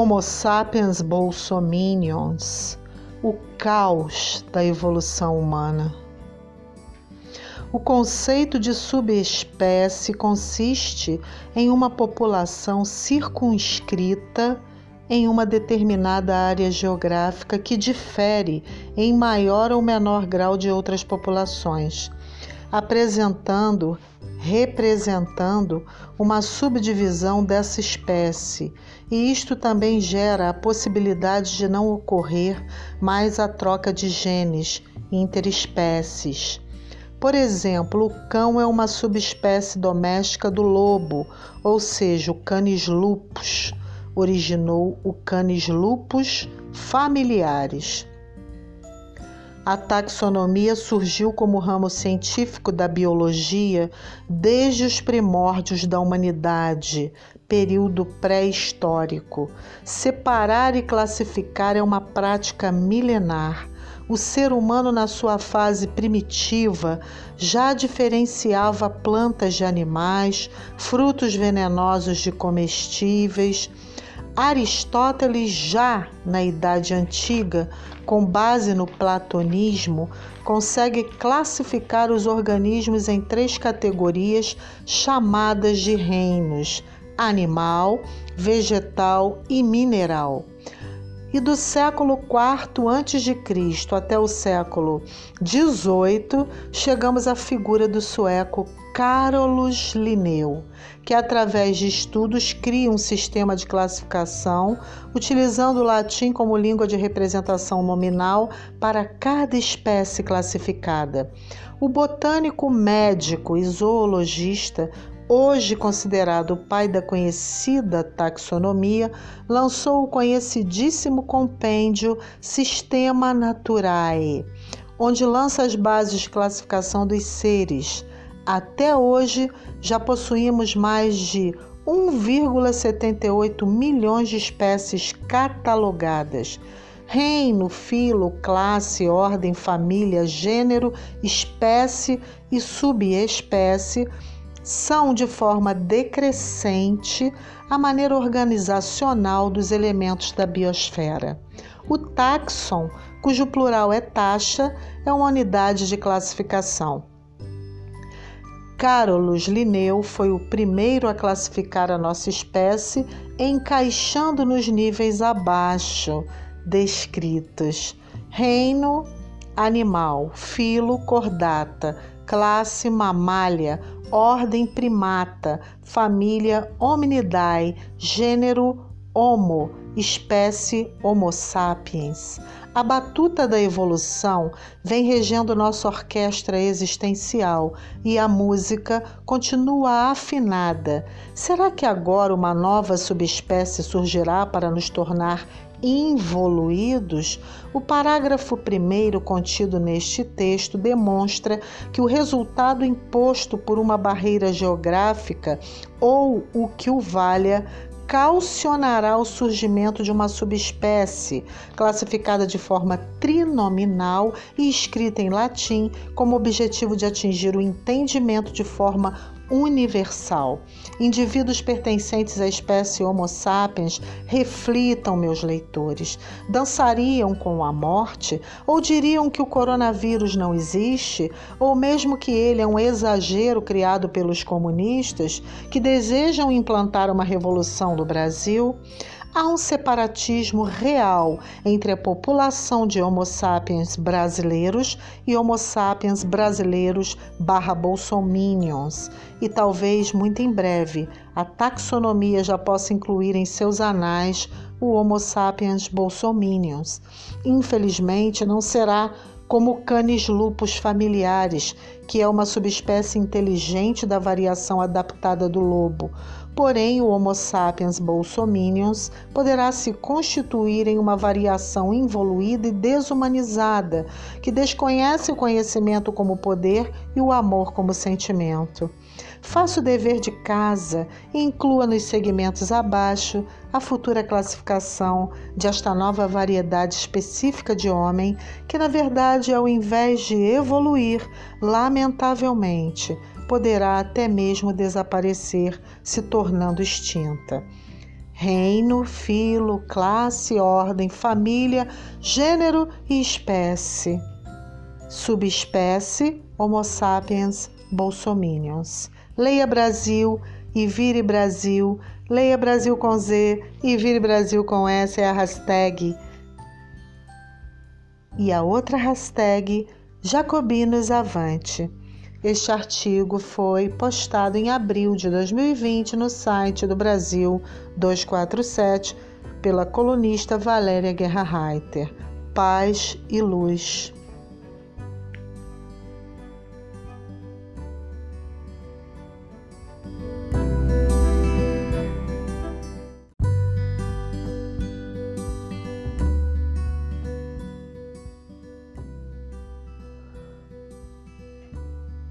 Homo sapiens bolsominions, o caos da evolução humana. O conceito de subespécie consiste em uma população circunscrita em uma determinada área geográfica que difere em maior ou menor grau de outras populações, apresentando, representando uma subdivisão dessa espécie, e isto também gera a possibilidade de não ocorrer mais a troca de genes interespécies. Por exemplo, o cão é uma subespécie doméstica do lobo, ou seja, o Canis lupus originou o Canis lupus familiares. A taxonomia surgiu como ramo científico da biologia desde os primórdios da humanidade, período pré-histórico. Separar e classificar é uma prática milenar. O ser humano, na sua fase primitiva, já diferenciava plantas de animais, frutos venenosos de comestíveis Aristóteles, já na Idade Antiga, com base no platonismo, consegue classificar os organismos em três categorias chamadas de reinos: animal, vegetal e mineral. E do século IV a.C. até o século XVIII, chegamos à figura do sueco Carolus Linneu, que através de estudos cria um sistema de classificação utilizando o latim como língua de representação nominal para cada espécie classificada. O botânico médico e zoologista hoje considerado o pai da conhecida taxonomia, lançou o conhecidíssimo compêndio Sistema Naturae, onde lança as bases de classificação dos seres, até hoje, já possuímos mais de 1,78 milhões de espécies catalogadas. Reino, filo, classe, ordem, família, gênero, espécie e subespécie são de forma decrescente a maneira organizacional dos elementos da biosfera. O táxon, cujo plural é taxa, é uma unidade de classificação. Carolus Linneu foi o primeiro a classificar a nossa espécie, encaixando nos níveis abaixo descritos: reino animal, filo cordata, classe mamália, ordem primata, família Hominidae, gênero Homo, espécie Homo sapiens. A batuta da evolução vem regendo nossa orquestra existencial e a música continua afinada. Será que agora uma nova subespécie surgirá para nos tornar involuídos? O parágrafo primeiro contido neste texto demonstra que o resultado imposto por uma barreira geográfica ou o que o valha calcionará o surgimento de uma subespécie, classificada de forma trinominal e escrita em latim, como objetivo de atingir o entendimento de forma universal. Indivíduos pertencentes à espécie Homo sapiens reflitam, meus leitores. Dançariam com a morte? Ou diriam que o coronavírus não existe? Ou mesmo que ele é um exagero criado pelos comunistas que desejam implantar uma revolução no Brasil? Há um separatismo real entre a população de Homo sapiens brasileiros e Homo sapiens brasileiros barra bolsominions. E talvez muito em breve a taxonomia já possa incluir em seus anais o Homo sapiens bolsominions. Infelizmente, não será como Canis lupus familiares, que é uma subespécie inteligente da variação adaptada do lobo. Porém, o Homo sapiens bolsominions poderá se constituir em uma variação involuída e desumanizada, que desconhece o conhecimento como poder e o amor como sentimento. Faça o dever de casa e inclua nos segmentos abaixo a futura classificação de esta nova variedade específica de homem, que na verdade, ao invés de evoluir, lamentavelmente, poderá até mesmo desaparecer, se tornando extinta. reino, filo, classe, ordem, família, gênero e espécie. Subespécie Homo sapiens bolsominions. Leia Brasil e vire Brasil. Leia Brasil com Z e vire Brasil com S é a hashtag. E a outra hashtag Jacobinos Avante. Este artigo foi postado em abril de 2020 no site do Brasil 247 pela colunista Valéria Guerra Reiter. Paz e luz.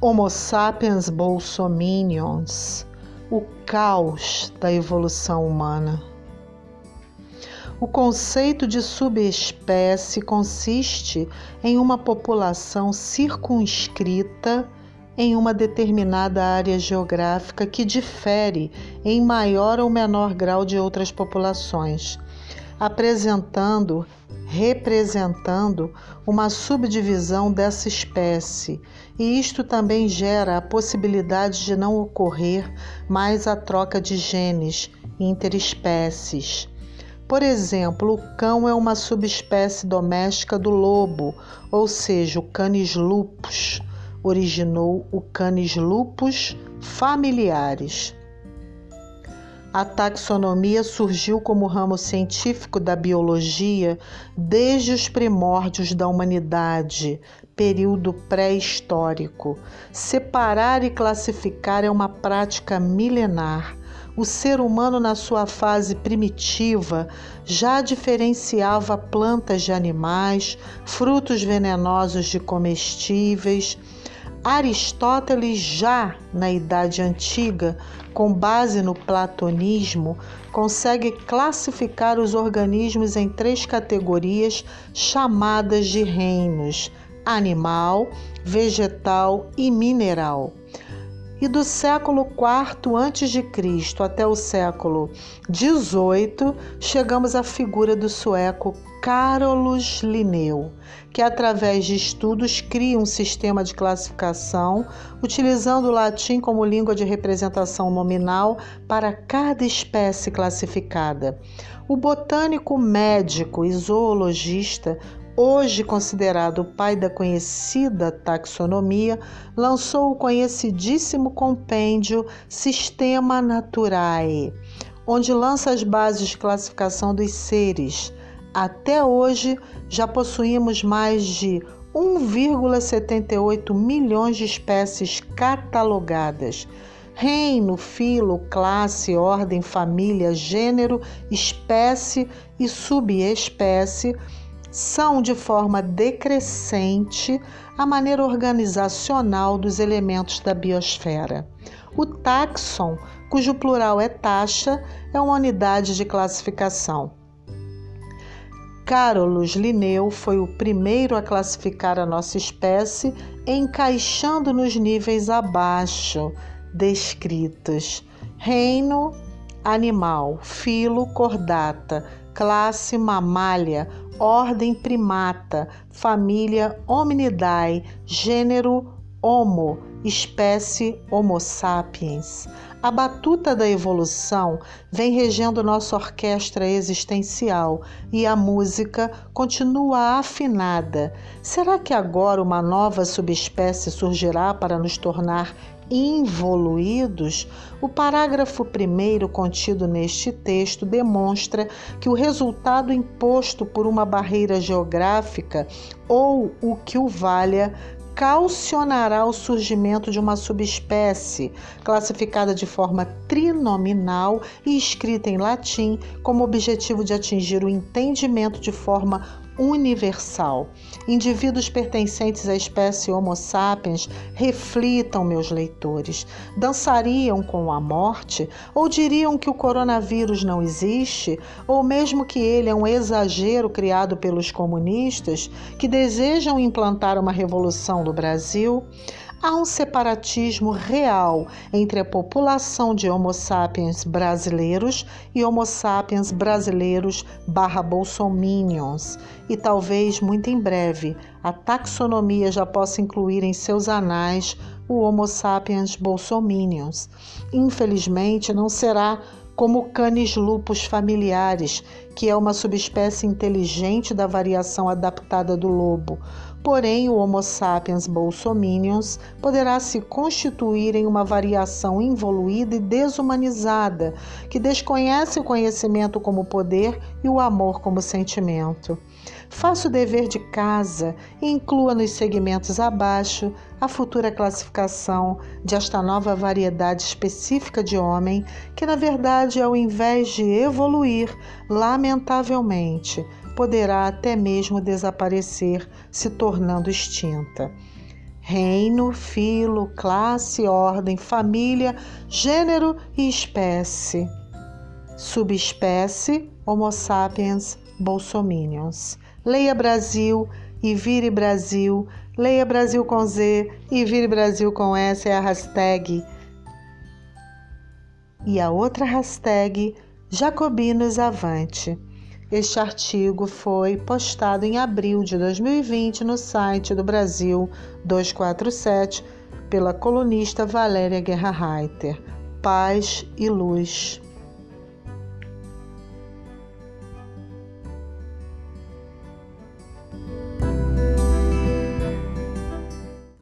Homo sapiens bolsominions, o caos da evolução humana. O conceito de subespécie consiste em uma população circunscrita em uma determinada área geográfica que difere em maior ou menor grau de outras populações, apresentando representando uma subdivisão dessa espécie, e isto também gera a possibilidade de não ocorrer mais a troca de genes interespécies. Por exemplo, o cão é uma subespécie doméstica do lobo, ou seja, o Canis lupus originou o Canis lupus familiares. A taxonomia surgiu como ramo científico da biologia desde os primórdios da humanidade, período pré-histórico. Separar e classificar é uma prática milenar. O ser humano, na sua fase primitiva, já diferenciava plantas de animais, frutos venenosos de comestíveis Aristóteles, já na Idade Antiga, com base no platonismo, consegue classificar os organismos em três categorias chamadas de reinos: animal, vegetal e mineral e do século IV a.C. até o século XVIII, chegamos à figura do sueco Carolus Linneu, que através de estudos cria um sistema de classificação utilizando o latim como língua de representação nominal para cada espécie classificada. O botânico médico e zoologista hoje considerado o pai da conhecida taxonomia, lançou o conhecidíssimo compêndio Sistema Naturae, onde lança as bases de classificação dos seres. Até hoje, já possuímos mais de 1,78 milhões de espécies catalogadas. Reino, filo, classe, ordem, família, gênero, espécie e subespécie são de forma decrescente a maneira organizacional dos elementos da biosfera. O táxon, cujo plural é taxa, é uma unidade de classificação. Carolus Linneu foi o primeiro a classificar a nossa espécie, encaixando nos níveis abaixo descritos: reino, animal, filo, cordata, classe mamália, ordem primata, família Hominidae, gênero Homo, espécie Homo sapiens. A batuta da evolução vem regendo nossa orquestra existencial e a música continua afinada. Será que agora uma nova subespécie surgirá para nos tornar involuídos, o parágrafo primeiro contido neste texto demonstra que o resultado imposto por uma barreira geográfica ou o que o valha calcionará o surgimento de uma subespécie, classificada de forma trinominal e escrita em latim, como objetivo de atingir o entendimento de forma universal. Indivíduos pertencentes à espécie Homo sapiens reflitam, meus leitores. Dançariam com a morte? Ou diriam que o coronavírus não existe? Ou mesmo que ele é um exagero criado pelos comunistas que desejam implantar uma revolução no Brasil? Há um separatismo real entre a população de Homo sapiens brasileiros e Homo sapiens brasileiros barra bolsominions, e talvez muito em breve a taxonomia já possa incluir em seus anais o Homo sapiens bolsominions. Infelizmente, não será como canis lupus familiares, que é uma subespécie inteligente da variação adaptada do lobo. Porém, o Homo sapiens bolsominions poderá se constituir em uma variação involuída e desumanizada, que desconhece o conhecimento como poder e o amor como sentimento. Faça o dever de casa e inclua nos segmentos abaixo a futura classificação de esta nova variedade específica de homem, que na verdade, ao invés de evoluir, lamentavelmente, poderá até mesmo desaparecer, se tornando extinta. Reino, filo, classe, ordem, família, gênero e espécie. Subespécie Homo sapiens bolsominions. Leia Brasil e vire Brasil. Leia Brasil com Z e vire Brasil com S é a hashtag. E a outra hashtag Jacobinos Avante. Este artigo foi postado em abril de 2020 no site do Brasil 247 pela colunista Valéria Guerra Reiter. Paz e luz.